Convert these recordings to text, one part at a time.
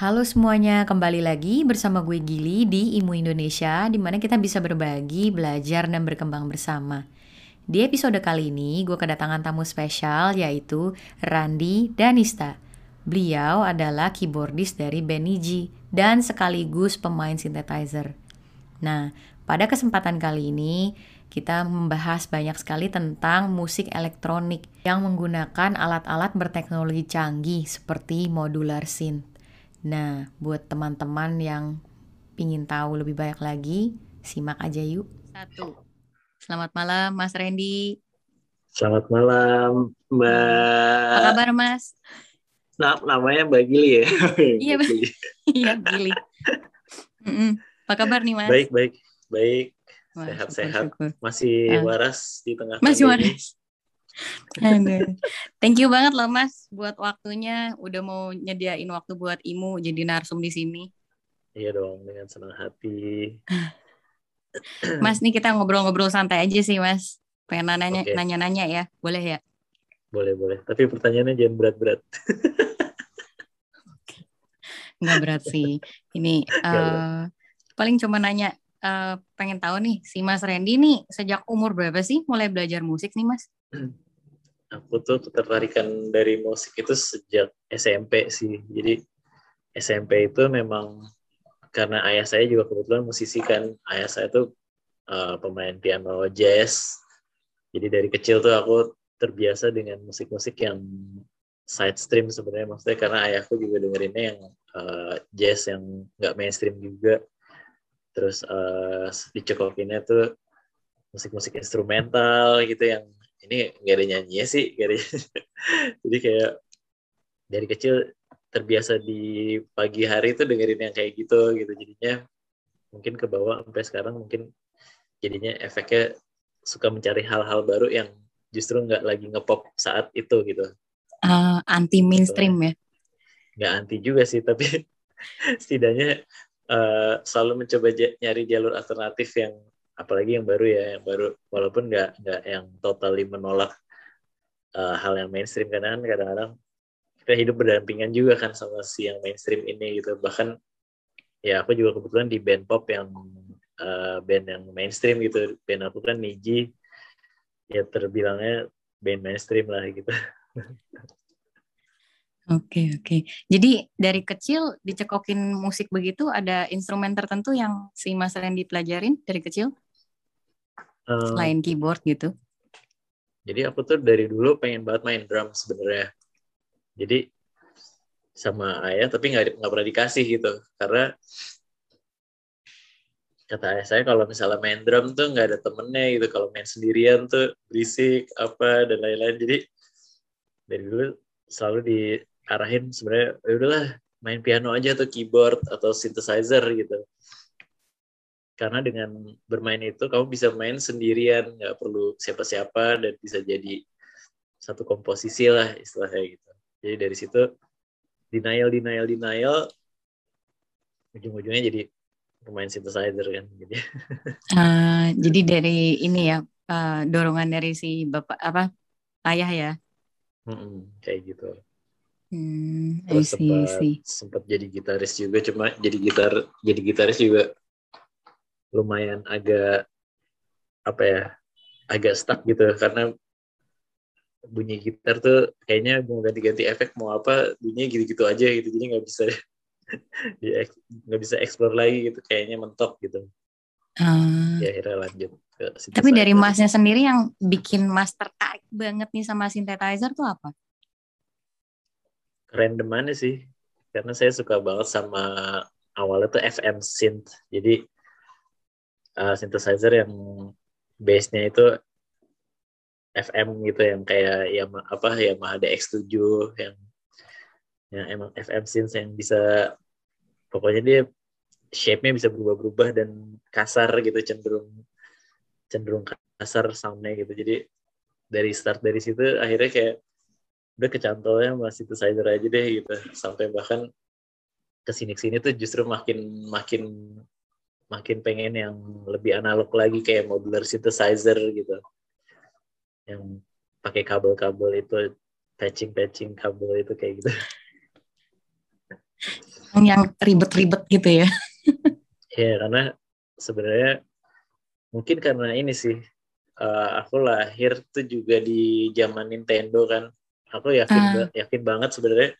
Halo semuanya, kembali lagi bersama gue Gili di Imu Indonesia, di mana kita bisa berbagi, belajar, dan berkembang bersama. Di episode kali ini, gue kedatangan tamu spesial yaitu Randi Danista. Beliau adalah keyboardis dari Beniji dan sekaligus pemain synthesizer. Nah, pada kesempatan kali ini, kita membahas banyak sekali tentang musik elektronik yang menggunakan alat-alat berteknologi canggih seperti modular synth. Nah, buat teman-teman yang ingin tahu lebih banyak lagi, simak aja yuk. Satu. Selamat malam, Mas Randy. Selamat malam, Mbak. Apa kabar, Mas? Nah, namanya Mbak Gili ya? iya, Mbak. Iya, Gili. Apa kabar nih, Mas? Baik, baik. Baik. Sehat-sehat. Masih uh. waras di tengah Masih waras. Thank you banget loh Mas buat waktunya, udah mau nyediain waktu buat Imu jadi narsum di sini. Iya dong, dengan senang hati. mas nih kita ngobrol-ngobrol santai aja sih Mas. Pengen nanya okay. nanya-nanya ya, boleh ya? Boleh boleh. Tapi pertanyaannya jangan berat-berat. Nggak berat sih. Ini uh, paling cuma nanya. Uh, pengen tahu nih si Mas Randy nih sejak umur berapa sih mulai belajar musik nih Mas? aku tuh ketertarikan dari musik itu sejak SMP sih. Jadi SMP itu memang karena ayah saya juga kebetulan musisi kan. Ayah saya tuh uh, pemain piano jazz. Jadi dari kecil tuh aku terbiasa dengan musik-musik yang side stream sebenarnya maksudnya karena ayahku juga dengerinnya yang uh, jazz yang nggak mainstream juga. Terus uh, dicekokinnya tuh musik-musik instrumental gitu yang ini gak ada nyanyinya sih gak ada jadi kayak dari kecil terbiasa di pagi hari itu dengerin yang kayak gitu gitu. Jadinya mungkin ke bawah sampai sekarang mungkin jadinya efeknya suka mencari hal-hal baru yang justru nggak lagi ngepop saat itu gitu. Uh, anti mainstream gitu. ya? Nggak anti juga sih tapi setidaknya uh, selalu mencoba nyari jalur alternatif yang apalagi yang baru ya yang baru walaupun nggak nggak yang totally menolak uh, hal yang mainstream karena kan kadang-kadang kita hidup berdampingan juga kan sama si yang mainstream ini gitu bahkan ya aku juga kebetulan di band pop yang uh, band yang mainstream gitu band aku kan Niji ya terbilangnya band mainstream lah gitu Oke okay, oke. Okay. Jadi dari kecil dicekokin musik begitu ada instrumen tertentu yang si Mas Randy pelajarin dari kecil? Uh, selain keyboard gitu? Jadi aku tuh dari dulu pengen banget main drum sebenarnya. Jadi sama ayah tapi nggak nggak pernah dikasih gitu karena kata ayah saya kalau misalnya main drum tuh nggak ada temennya gitu kalau main sendirian tuh berisik apa dan lain-lain jadi dari dulu selalu diarahin sebenarnya ya udahlah main piano aja atau keyboard atau synthesizer gitu karena dengan bermain itu kamu bisa main sendirian nggak perlu siapa-siapa dan bisa jadi satu komposisi lah istilahnya gitu. Jadi dari situ denial denial denial ujung-ujungnya jadi pemain synthesizer kan gitu. Uh, jadi dari ini ya uh, dorongan dari si bapak apa ayah ya? Hmm, kayak gitu. Hmm, Terus sempat, sempat jadi gitaris juga cuma jadi gitar jadi gitaris juga lumayan agak apa ya agak stuck gitu. Karena bunyi gitar tuh kayaknya mau ganti-ganti efek mau apa bunyinya gitu-gitu aja gitu. Jadi nggak bisa nggak bisa explore lagi gitu. Kayaknya mentok gitu. Uh, ya akhirnya lanjut ke tapi dari masnya sendiri yang bikin mas tertarik banget nih sama synthesizer tuh apa? Keren demannya sih. Karena saya suka banget sama awalnya tuh FM synth. Jadi uh, synthesizer yang base-nya itu FM gitu yang kayak ya apa ya ada X7 yang yang emang FM synth yang bisa pokoknya dia shape-nya bisa berubah-berubah dan kasar gitu cenderung cenderung kasar sound-nya gitu. Jadi dari start dari situ akhirnya kayak udah kecantolnya masih synthesizer aja deh gitu. Sampai bahkan ke sini sini tuh justru makin makin makin pengen yang lebih analog lagi kayak modular synthesizer gitu. Yang pakai kabel-kabel itu patching patching kabel itu kayak gitu. Yang ribet-ribet gitu ya. Ya karena sebenarnya mungkin karena ini sih uh, aku lahir tuh juga di zaman Nintendo kan. Aku yakin uh. yakin banget sebenarnya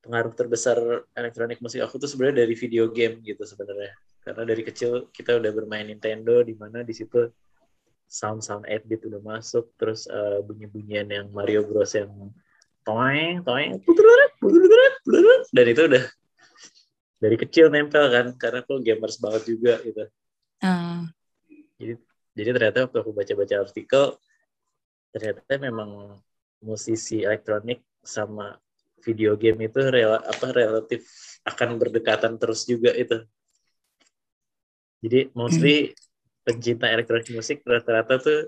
pengaruh terbesar elektronik musik aku tuh sebenarnya dari video game gitu sebenarnya karena dari kecil kita udah bermain Nintendo di mana di situ sound sound 8 bit udah masuk terus uh, bunyi bunyian yang Mario Bros yang toeng toeng dan itu udah dari kecil nempel kan karena aku gamers banget juga gitu uh. jadi jadi ternyata waktu aku baca-baca artikel ternyata memang musisi elektronik sama video game itu rela, apa relatif akan berdekatan terus juga itu jadi mostly hmm. pencinta elektronik musik rata-rata tuh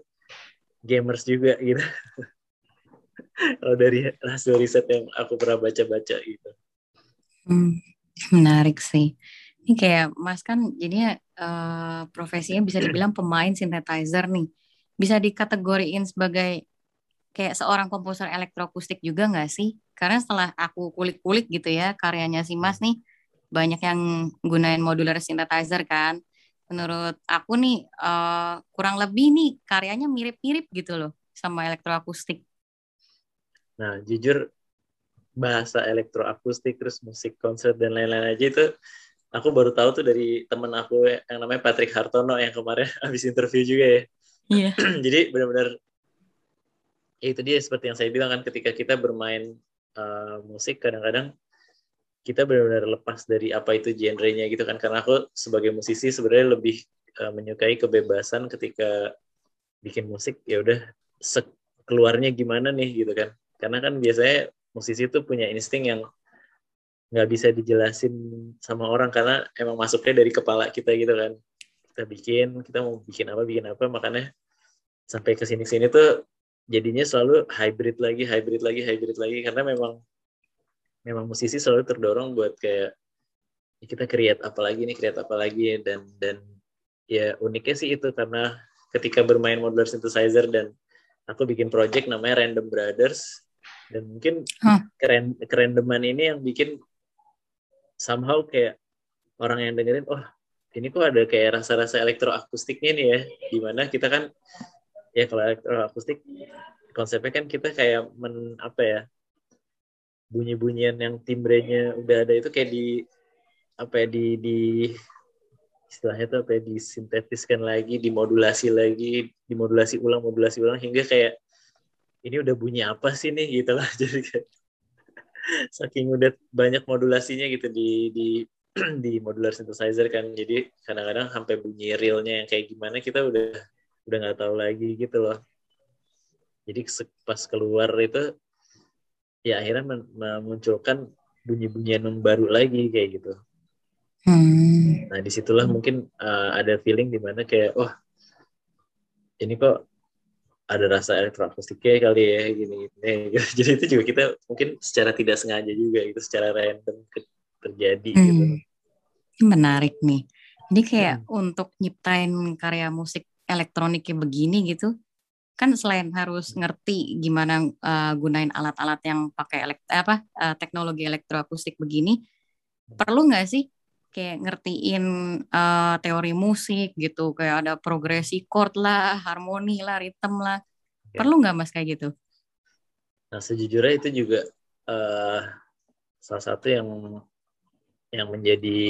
gamers juga gitu kalau dari hasil riset yang aku pernah baca-baca gitu hmm Menarik sih. Ini kayak Mas kan jadinya uh, profesinya bisa dibilang pemain synthesizer nih. Bisa dikategoriin sebagai kayak seorang komposer elektroakustik juga nggak sih? Karena setelah aku kulik-kulik gitu ya karyanya si Mas nih banyak yang gunain modular synthesizer kan. Menurut aku nih uh, kurang lebih nih karyanya mirip-mirip gitu loh sama elektroakustik. Nah jujur bahasa elektroakustik terus musik konser dan lain-lain aja itu aku baru tahu tuh dari temen aku yang namanya Patrick Hartono yang kemarin habis interview juga ya. Iya. Jadi benar-benar ya itu dia seperti yang saya bilang kan ketika kita bermain uh, musik kadang-kadang kita benar-benar lepas dari apa itu genrenya gitu kan. Karena aku sebagai musisi sebenarnya lebih uh, menyukai kebebasan ketika bikin musik ya udah keluarnya gimana nih gitu kan. Karena kan biasanya musisi itu punya insting yang nggak bisa dijelasin sama orang karena emang masuknya dari kepala kita gitu kan. Kita bikin kita mau bikin apa bikin apa makanya sampai ke sini sini tuh jadinya selalu hybrid lagi hybrid lagi hybrid lagi. Karena memang memang musisi selalu terdorong buat kayak ya kita create apa lagi nih create apa lagi dan dan ya uniknya sih itu karena ketika bermain modular synthesizer dan aku bikin project namanya Random Brothers dan mungkin huh. keren kerendeman ini yang bikin somehow kayak orang yang dengerin oh ini kok ada kayak rasa-rasa elektroakustiknya nih ya di mana kita kan ya kalau elektroakustik konsepnya kan kita kayak men apa ya bunyi-bunyian yang timbrenya udah ada itu kayak di apa ya di di istilahnya tuh apa ya disintetiskan lagi dimodulasi lagi dimodulasi ulang modulasi ulang hingga kayak ini udah bunyi apa sih nih? gitu lah. Jadi kayak saking udah banyak modulasinya gitu di di di modular synthesizer kan. Jadi kadang-kadang sampai bunyi realnya yang kayak gimana kita udah udah nggak tahu lagi gitu loh. Jadi pas keluar itu ya akhirnya memunculkan bunyi-bunyian yang baru lagi kayak gitu hmm. nah di situlah mungkin uh, ada feeling di mana kayak wah oh, ini kok ada rasa elektroakustiknya kali ya gini gini gitu. jadi itu juga kita mungkin secara tidak sengaja juga itu secara random terjadi hmm. gitu menarik nih jadi kayak hmm. untuk nyiptain karya musik elektroniknya begini gitu kan selain harus ngerti gimana uh, gunain alat-alat yang pakai elekt apa uh, teknologi elektroakustik begini perlu nggak sih kayak ngertiin uh, teori musik gitu kayak ada progresi chord lah harmoni lah ritme lah ya. perlu nggak mas kayak gitu nah sejujurnya itu juga uh, salah satu yang yang menjadi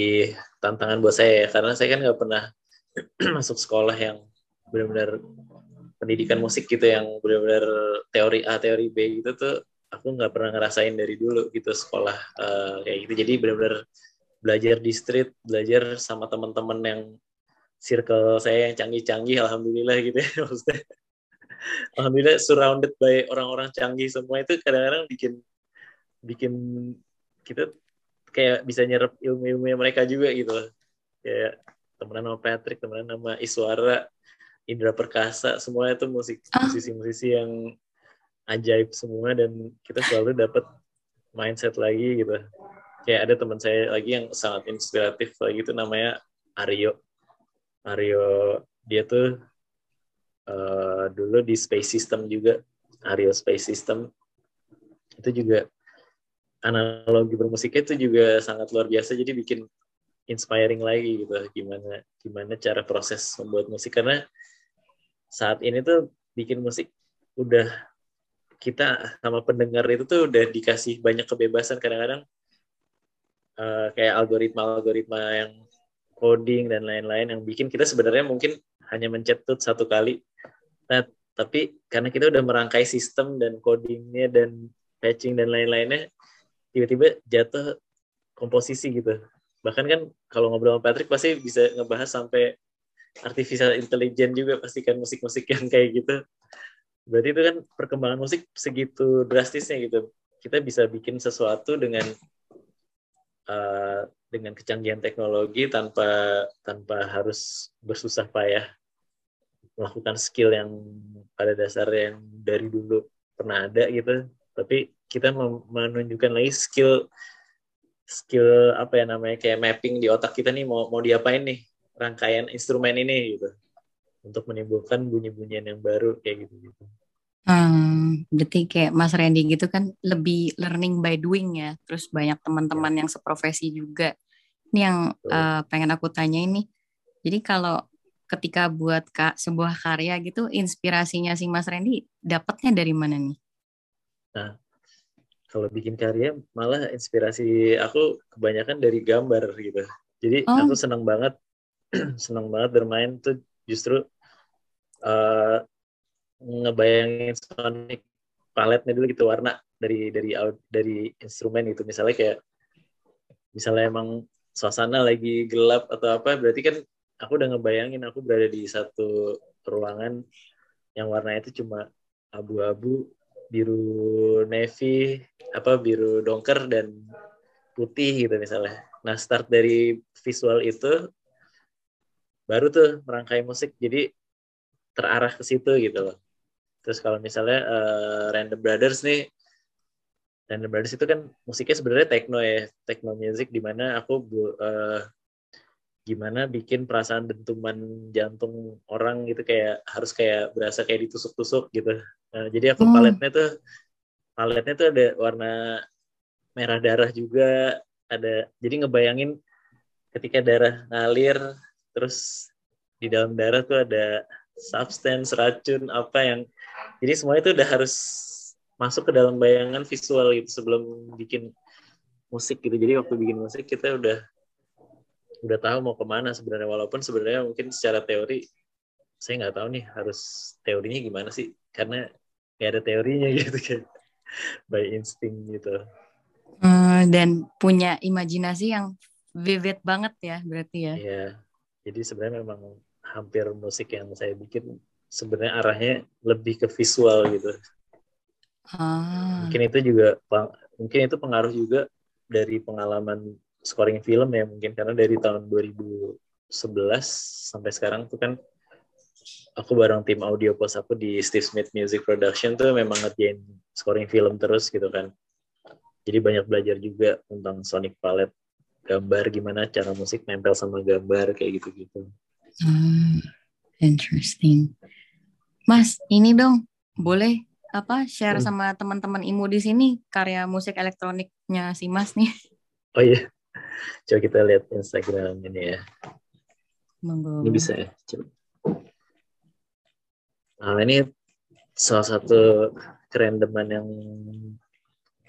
tantangan buat saya ya. karena saya kan nggak pernah masuk sekolah yang benar-benar pendidikan musik gitu yang benar-benar teori A teori B gitu tuh aku nggak pernah ngerasain dari dulu gitu sekolah uh, kayak gitu jadi benar-benar belajar di street, belajar sama teman-teman yang circle saya yang canggih-canggih, alhamdulillah gitu ya maksudnya. Alhamdulillah surrounded by orang-orang canggih semua itu kadang-kadang bikin bikin kita kayak bisa nyerap ilmu-ilmu mereka juga gitu. Kayak temenan sama Patrick, temenan sama Iswara, Indra Perkasa, semua itu musik ah. musisi-musisi yang ajaib semua dan kita selalu dapat mindset lagi gitu. Kayak ada teman saya lagi yang sangat inspiratif lagi itu namanya Aryo. Aryo dia tuh uh, dulu di Space System juga Aryo Space System. Itu juga analogi bermusiknya itu juga sangat luar biasa jadi bikin inspiring lagi gitu. Gimana gimana cara proses membuat musik karena saat ini tuh bikin musik udah kita sama pendengar itu tuh udah dikasih banyak kebebasan kadang-kadang uh, kayak algoritma-algoritma yang coding dan lain-lain yang bikin kita sebenarnya mungkin hanya mencetut satu kali. Nah tapi karena kita udah merangkai sistem dan codingnya dan patching dan lain-lainnya tiba-tiba jatuh komposisi gitu. Bahkan kan kalau ngobrol sama Patrick pasti bisa ngebahas sampai artificial intelligence juga pasti kan musik-musik yang kayak gitu. Berarti itu kan perkembangan musik segitu drastisnya gitu. Kita bisa bikin sesuatu dengan uh, dengan kecanggihan teknologi tanpa tanpa harus bersusah payah melakukan skill yang pada dasarnya yang dari dulu pernah ada gitu. Tapi kita menunjukkan lagi skill skill apa ya namanya kayak mapping di otak kita nih mau mau diapain nih rangkaian instrumen ini gitu untuk menimbulkan bunyi-bunyian yang baru kayak gitu gitu. Hmm, berarti kayak Mas Randy gitu kan lebih learning by doing ya. Terus banyak teman-teman ya. yang seprofesi juga. Ini yang uh, pengen aku tanya ini. Jadi kalau ketika buat kak sebuah karya gitu, inspirasinya si Mas Randy dapatnya dari mana nih? Nah, kalau bikin karya malah inspirasi aku kebanyakan dari gambar gitu jadi oh. aku senang banget senang banget bermain tuh justru uh, ngebayangin sonic paletnya dulu gitu warna dari dari dari instrumen gitu misalnya kayak misalnya emang suasana lagi gelap atau apa berarti kan aku udah ngebayangin aku berada di satu ruangan yang warnanya itu cuma abu-abu biru navy apa biru dongker dan putih gitu misalnya. Nah start dari visual itu baru tuh merangkai musik jadi terarah ke situ gitu loh. Terus kalau misalnya uh, Random Brothers nih, Random Brothers itu kan musiknya sebenarnya techno ya, techno music di mana aku uh, gimana bikin perasaan dentuman jantung orang gitu kayak harus kayak berasa kayak ditusuk-tusuk gitu. Nah, jadi aku hmm. paletnya tuh paletnya tuh ada warna merah darah juga ada jadi ngebayangin ketika darah ngalir terus di dalam darah tuh ada substance racun apa yang jadi semua itu udah harus masuk ke dalam bayangan visual gitu sebelum bikin musik gitu. Jadi waktu bikin musik kita udah udah tahu mau ke mana sebenarnya. Walaupun sebenarnya mungkin secara teori saya nggak tahu nih harus teorinya gimana sih. Karena nggak ada teorinya gitu kan. By instinct gitu. Uh, dan punya imajinasi yang vivid banget ya berarti ya. Iya jadi sebenarnya memang hampir musik yang saya bikin sebenarnya arahnya lebih ke visual gitu ah. mungkin itu juga mungkin itu pengaruh juga dari pengalaman scoring film ya mungkin karena dari tahun 2011 sampai sekarang tuh kan aku bareng tim audio pos aku di Steve Smith Music Production tuh memang ngerjain scoring film terus gitu kan. Jadi banyak belajar juga tentang sonic palette, gambar gimana cara musik nempel sama gambar kayak gitu-gitu. Hmm, interesting. Mas, ini dong boleh apa share hmm. sama teman-teman IMU di sini karya musik elektroniknya si Mas nih. Oh iya. Coba kita lihat Instagram ini ya. Monggo. Ini bisa ya. Coba. Nah, ini salah satu kerendeman yang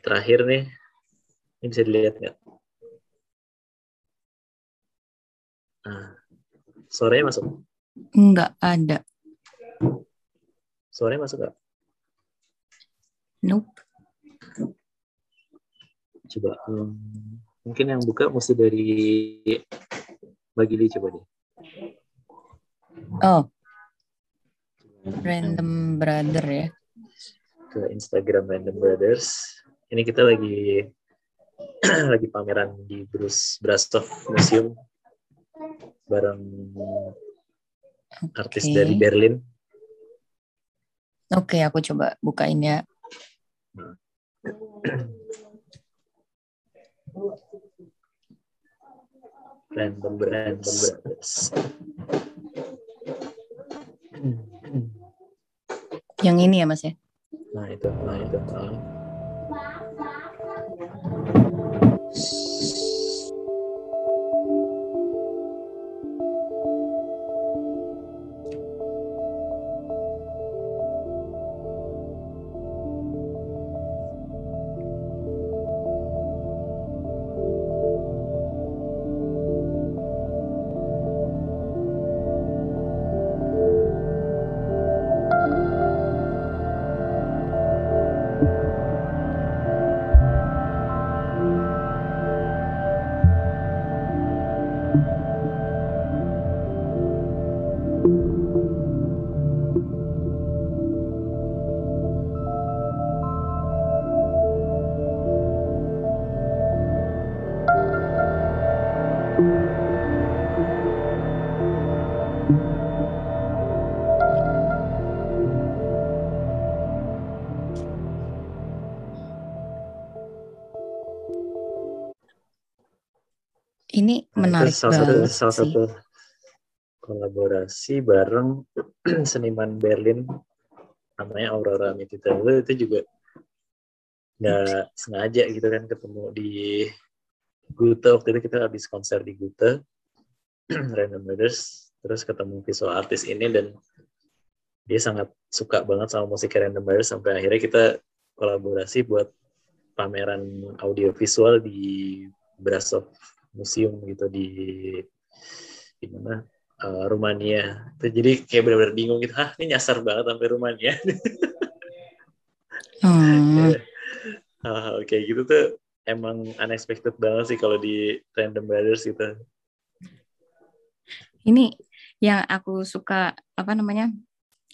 terakhir nih. Ini bisa dilihat nggak? Nah, sorenya masuk? Nggak ada. Sorenya masuk nggak? Nope. Coba, um, mungkin yang buka mesti dari Bagili coba deh. Oh, Random Brother ya. Ke Instagram Random Brothers. Ini kita lagi lagi pameran di Bruce Brastov Museum bareng okay. artis dari Berlin. Oke, okay, aku coba bukain ya. Random Random. Yang ini ya Mas ya? Nah itu, nah itu. Nah. Menarik salah banget satu, salah satu kolaborasi bareng seniman Berlin namanya Aurora Mitita itu juga nggak sengaja gitu kan ketemu di Gute. Waktu itu kita habis konser di Gute Random Brothers. Terus ketemu visual artis ini dan dia sangat suka banget sama musik Random Brothers. Sampai akhirnya kita kolaborasi buat pameran audiovisual di Brasov museum gitu di di mana uh, Rumania. Jadi kayak benar-benar bingung gitu, ah ini nyasar banget sampai Rumania. hmm. uh, kayak gitu tuh emang unexpected banget sih kalau di Random Brothers gitu. Ini yang aku suka apa namanya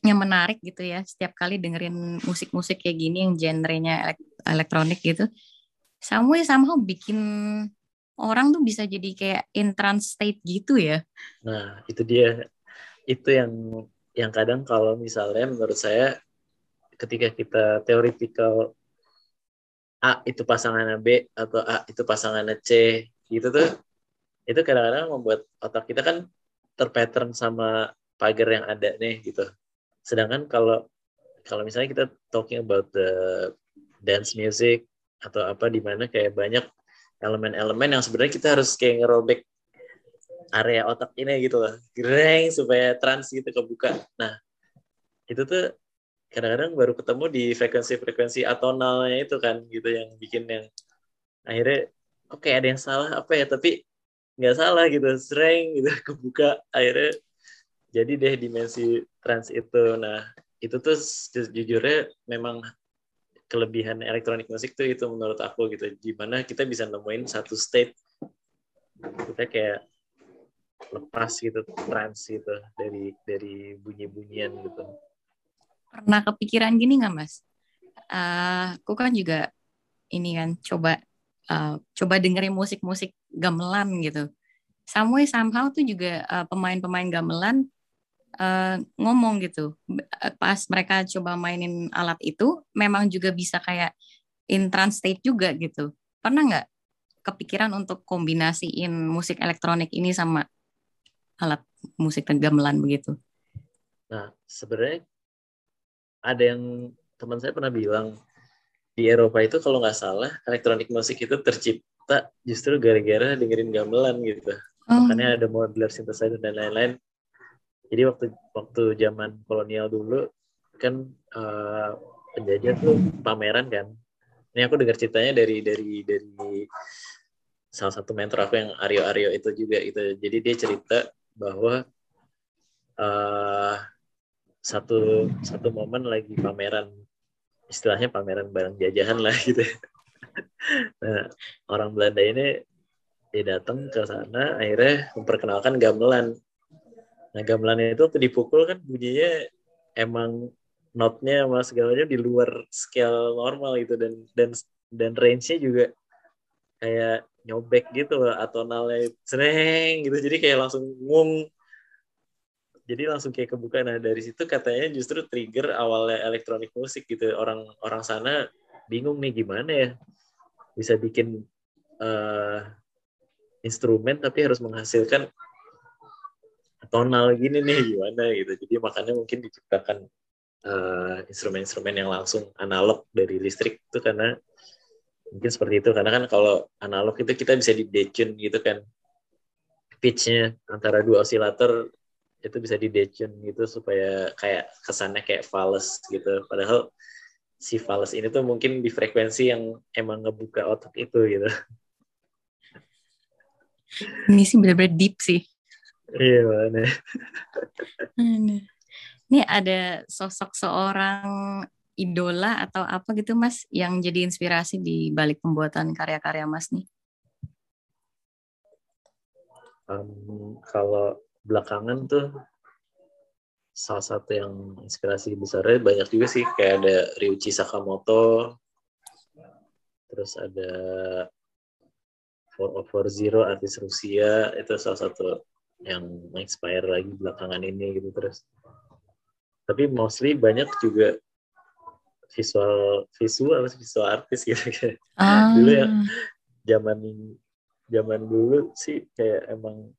yang menarik gitu ya setiap kali dengerin musik-musik kayak gini yang genrenya elektronik gitu Samuel somehow bikin orang tuh bisa jadi kayak in trance state gitu ya. Nah, itu dia. Itu yang yang kadang kalau misalnya menurut saya ketika kita teoritikal A itu pasangannya B atau A itu pasangannya C gitu tuh itu kadang-kadang membuat otak kita kan terpattern sama pagar yang ada nih gitu. Sedangkan kalau kalau misalnya kita talking about the dance music atau apa di mana kayak banyak elemen-elemen yang sebenarnya kita harus kayak ngerobek area otak ini gitu loh. Gereng supaya trans gitu kebuka. Nah itu tuh kadang-kadang baru ketemu di frekuensi-frekuensi atonalnya itu kan gitu yang bikin yang akhirnya oke okay, ada yang salah apa ya? Tapi nggak salah gitu sering gitu kebuka. Akhirnya jadi deh dimensi trans itu. Nah itu tuh jujurnya memang kelebihan elektronik musik tuh itu menurut aku gitu. Gimana kita bisa nemuin satu state kita kayak lepas gitu trans gitu dari dari bunyi-bunyian gitu. Pernah kepikiran gini nggak mas? Uh, aku kan juga ini kan coba uh, coba dengerin musik-musik gamelan gitu. Samway somehow tuh juga uh, pemain-pemain gamelan uh, ngomong gitu. Eh, pas mereka coba mainin alat itu memang juga bisa kayak in trance state juga gitu. Pernah nggak kepikiran untuk kombinasiin musik elektronik ini sama alat musik gamelan begitu? Nah sebenarnya ada yang teman saya pernah bilang di Eropa itu kalau nggak salah elektronik musik itu tercipta justru gara-gara dengerin gamelan gitu. Oh. makanya ada modular synthesizer dan lain-lain jadi waktu waktu zaman kolonial dulu kan uh, penjajah tuh pameran kan. Ini aku dengar ceritanya dari dari dari salah satu mentor aku yang Aryo Aryo itu juga itu jadi dia cerita bahwa uh, satu satu momen lagi pameran. Istilahnya pameran barang jajahan lah gitu. Nah orang Belanda ini dia datang ke sana akhirnya memperkenalkan gamelan Nah gamelannya itu waktu dipukul kan bunyinya emang notnya sama segalanya di luar scale normal gitu dan dan dan range-nya juga kayak nyobek gitu loh atonalnya sering gitu. Jadi kayak langsung ngung jadi langsung kayak kebuka. Nah dari situ katanya justru trigger awalnya elektronik musik gitu. Orang orang sana bingung nih gimana ya bisa bikin uh, instrumen tapi harus menghasilkan tonal gini nih gimana gitu. Jadi makanya mungkin diciptakan uh, instrumen-instrumen yang langsung analog dari listrik itu karena mungkin seperti itu. Karena kan kalau analog itu kita bisa di detune gitu kan. Pitchnya antara dua osilator itu bisa di detune gitu supaya kayak kesannya kayak fals gitu. Padahal si fals ini tuh mungkin di frekuensi yang emang ngebuka otak itu gitu. Ini sih benar-benar deep sih Iya mana. Ini ada sosok seorang idola atau apa gitu Mas yang jadi inspirasi di balik pembuatan karya-karya Mas nih? Um, kalau belakangan tuh salah satu yang inspirasi besarnya banyak juga sih kayak ada Ryuichi Sakamoto terus ada Four Zero artis Rusia itu salah satu yang inspire lagi belakangan ini gitu terus tapi mostly banyak juga visual visual visual artis gitu ah. dulu ya zaman zaman dulu sih kayak emang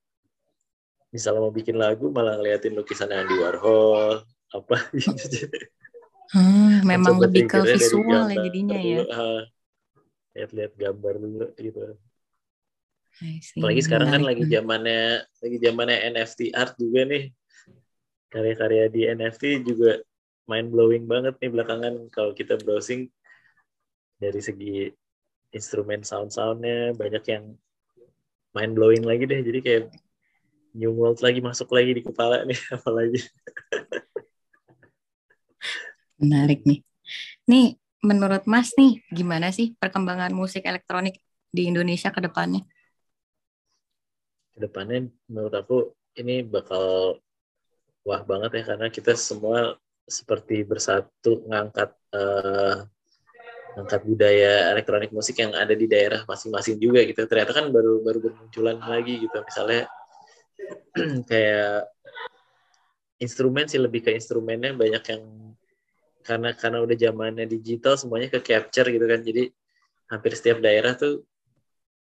misalnya mau bikin lagu malah ngeliatin lukisan Andy Warhol apa gitu. Hmm, memang lebih ke visual ya jadinya ya. Lihat-lihat gambar dulu gitu. Apalagi sekarang kan lagi zamannya lagi zamannya NFT art juga nih. Karya-karya di NFT juga mind blowing banget nih belakangan kalau kita browsing. Dari segi instrumen sound-soundnya banyak yang mind blowing lagi deh. Jadi kayak new world lagi masuk lagi di kepala nih apalagi. Menarik nih. Nih menurut Mas nih gimana sih perkembangan musik elektronik di Indonesia ke depannya ke depannya menurut aku ini bakal wah banget ya karena kita semua seperti bersatu ngangkat uh, angkat budaya elektronik musik yang ada di daerah masing-masing juga gitu. Ternyata kan baru baru bermunculan lagi gitu. Misalnya kayak instrumen sih lebih ke instrumennya banyak yang karena karena udah zamannya digital semuanya ke capture gitu kan. Jadi hampir setiap daerah tuh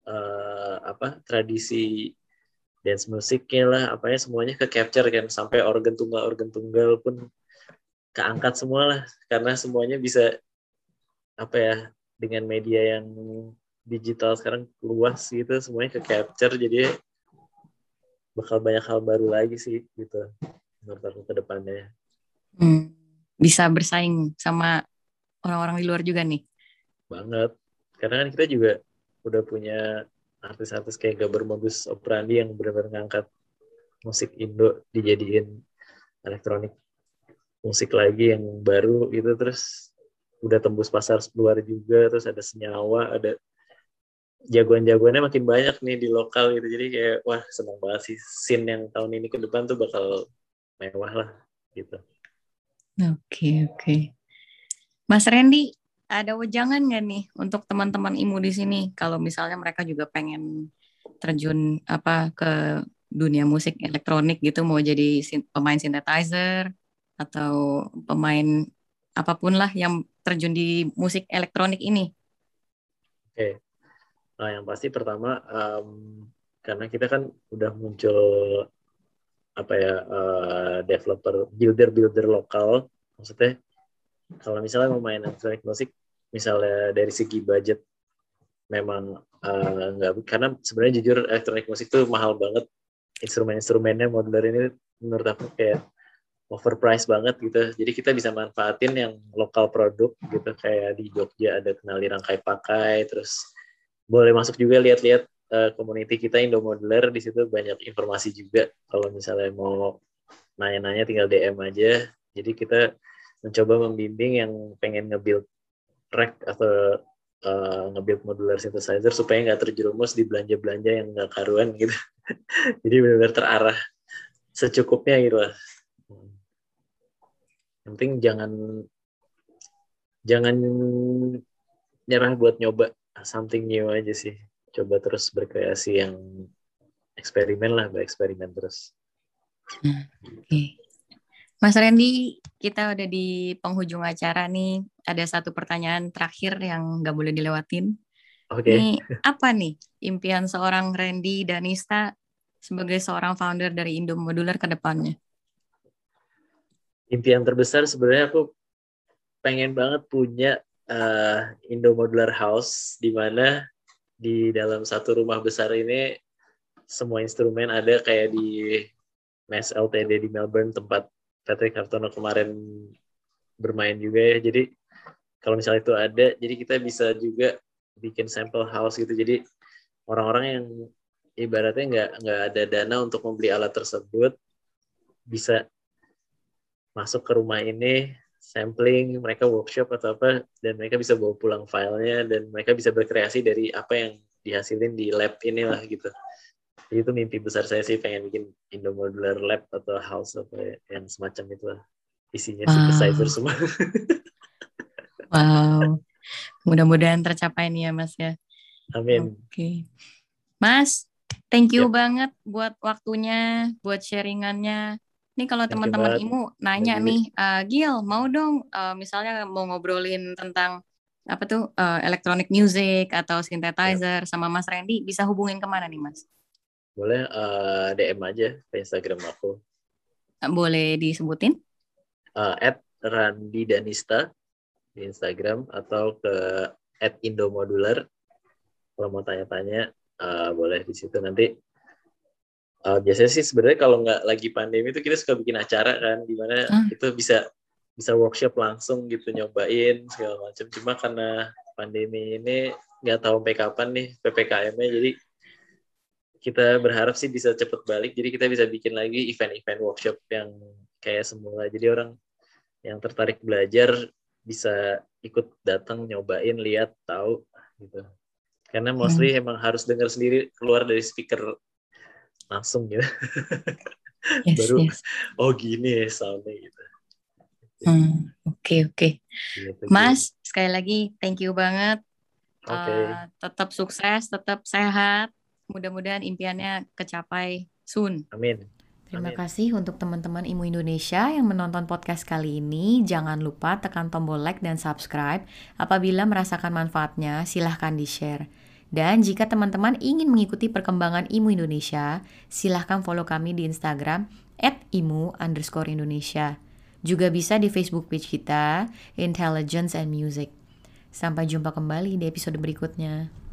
uh, apa tradisi dance musiknya lah apanya semuanya ke capture kan sampai organ tunggal organ tunggal pun keangkat semua lah karena semuanya bisa apa ya dengan media yang digital sekarang luas gitu semuanya ke capture jadi bakal banyak hal baru lagi sih gitu menurut aku ke depannya. Hmm, bisa bersaing sama orang-orang di luar juga nih. Banget. Karena kan kita juga udah punya artis-artis kayak Gaber Modus Operandi yang benar-benar ngangkat musik Indo dijadiin elektronik musik lagi yang baru gitu. Terus udah tembus pasar luar juga terus ada senyawa ada jagoan-jagoannya makin banyak nih di lokal gitu. Jadi kayak wah senang banget sih. Scene yang tahun ini ke depan tuh bakal mewah lah gitu. Oke okay, oke. Okay. Mas Randy ada wejangan nggak nih untuk teman-teman imu di sini kalau misalnya mereka juga pengen terjun apa ke dunia musik elektronik gitu mau jadi pemain synthesizer atau pemain apa pun lah yang terjun di musik elektronik ini? Oke, okay. nah yang pasti pertama um, karena kita kan udah muncul apa ya uh, developer builder builder lokal, maksudnya kalau misalnya mau main elektronik musik, misalnya dari segi budget memang uh, nggak karena sebenarnya jujur elektronik musik tuh mahal banget instrumen-instrumennya modular ini menurut aku kayak overpriced banget gitu. Jadi kita bisa manfaatin yang lokal produk gitu kayak di Jogja ada kenali rangkai pakai terus boleh masuk juga lihat-lihat uh, community kita Indo Modular di situ banyak informasi juga kalau misalnya mau nanya-nanya tinggal DM aja. Jadi kita mencoba membimbing yang pengen nge-build rack atau uh, nge-build modular synthesizer supaya nggak terjerumus di belanja-belanja yang nggak karuan gitu. Jadi benar-benar terarah secukupnya gitu lah yang penting jangan jangan nyerah buat nyoba something new aja sih coba terus berkreasi yang eksperimen lah bereksperimen terus hmm, oke okay. Mas Randy kita udah di penghujung acara nih ada satu pertanyaan terakhir yang nggak boleh dilewatin Oke. Okay. Ini apa nih impian seorang Randy Danista sebagai seorang founder dari Indo Modular ke depannya? impian terbesar sebenarnya aku pengen banget punya uh, Indo Modular House di mana di dalam satu rumah besar ini semua instrumen ada kayak di Mes LTD di Melbourne tempat Patrick Hartono kemarin bermain juga ya. Jadi kalau misalnya itu ada, jadi kita bisa juga bikin sampel house gitu. Jadi orang-orang yang ibaratnya nggak nggak ada dana untuk membeli alat tersebut bisa masuk ke rumah ini sampling mereka workshop atau apa dan mereka bisa bawa pulang filenya dan mereka bisa berkreasi dari apa yang dihasilin di lab inilah gitu jadi itu mimpi besar saya sih pengen bikin Indo Modular Lab atau house apa ya, yang semacam itu lah isinya wow. synthesizer semua wow mudah-mudahan tercapai nih ya mas ya amin oke okay. mas thank you yep. banget buat waktunya buat sharingannya Nih kalau teman-teman Imu nanya nih, uh, Gil mau dong uh, misalnya mau ngobrolin tentang apa tuh uh, electronic music atau synthesizer yep. sama Mas Randy bisa hubungin ke mana nih Mas? Boleh uh, DM aja ke Instagram aku. Boleh disebutin? Uh, at Randi Danista di Instagram atau ke at Indomodular. Kalau mau tanya-tanya uh, boleh di situ nanti. Uh, biasanya sih sebenarnya kalau nggak lagi pandemi itu kita suka bikin acara kan, di mana hmm. itu bisa bisa workshop langsung gitu nyobain segala macam. Cuma karena pandemi ini nggak tahu sampai kapan nih ppkm-nya, jadi kita berharap sih bisa cepet balik jadi kita bisa bikin lagi event-event workshop yang kayak semula jadi orang yang tertarik belajar bisa ikut datang nyobain lihat tahu gitu karena mostly hmm. emang harus dengar sendiri keluar dari speaker langsung gitu yes, baru yes. oh gini ya soundnya gitu oke hmm, oke okay, okay. gitu, mas gitu. sekali lagi thank you banget okay. uh, tetap sukses tetap sehat mudah-mudahan impiannya kecapai soon. Amin. Terima Amin. kasih untuk teman-teman Imu Indonesia yang menonton podcast kali ini. Jangan lupa tekan tombol like dan subscribe. Apabila merasakan manfaatnya, silahkan di-share. Dan jika teman-teman ingin mengikuti perkembangan Imu Indonesia, silahkan follow kami di Instagram at imu underscore Indonesia. Juga bisa di Facebook page kita, Intelligence and Music. Sampai jumpa kembali di episode berikutnya.